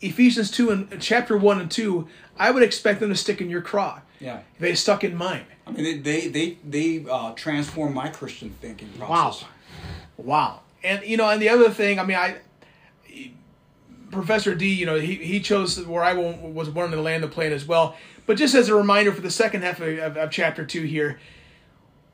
Ephesians 2 and chapter 1 and 2, I would expect them to stick in your craw. Yeah. They stuck in mine. I mean, they they they, they uh, transform my Christian thinking process. Wow. And you know, and the other thing, I mean, I Professor D, you know, he, he chose where I wa- was wanting to land the plane as well. But just as a reminder for the second half of, of, of chapter two here,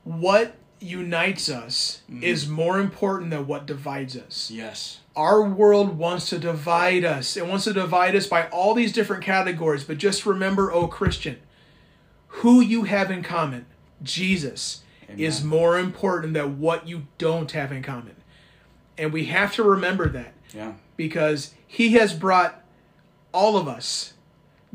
what unites us mm-hmm. is more important than what divides us. Yes. Our world wants to divide us. It wants to divide us by all these different categories. But just remember, oh Christian, who you have in common, Jesus, is more important than what you don't have in common. And we have to remember that Yeah. because he has brought all of us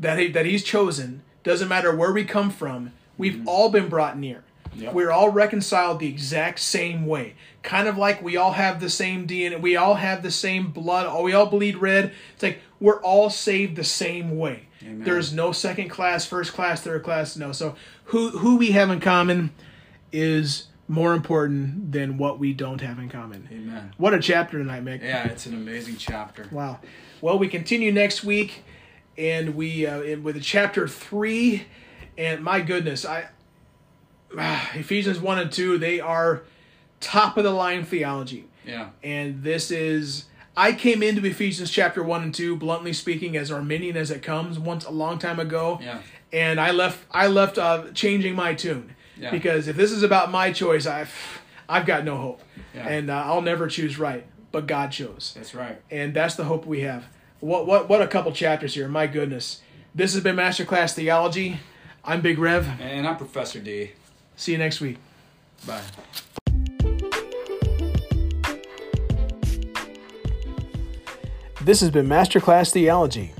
that he, that he's chosen doesn't matter where we come from we've mm-hmm. all been brought near. Yep. we're all reconciled the exact same way. Kind of like we all have the same dna we all have the same blood we all bleed red. It's like we're all saved the same way. Amen. there's no second class first class third class no. So who who we have in common is more important than what we don't have in common Amen. what a chapter tonight mick Yeah, it's an amazing chapter. Wow. Well, we continue next week, and we uh, with chapter three, and my goodness, I ah, Ephesians one and two they are top of the line theology, Yeah. and this is. I came into Ephesians chapter one and two, bluntly speaking, as Arminian as it comes, once a long time ago, Yeah. and I left. I left uh, changing my tune Yeah. because if this is about my choice, I've I've got no hope, Yeah. and uh, I'll never choose right, but God chose That's right. and that's the hope we have. What what what a couple chapters here! My goodness, this has been Masterclass Theology. I'm Big Rev. And I'm Professor D. See you next week. Bye. This has been Masterclass Theology.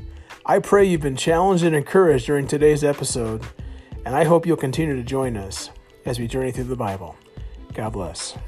I pray you've been challenged and encouraged during today's episode, and I hope you'll continue to join us as we journey through the Bible. God bless.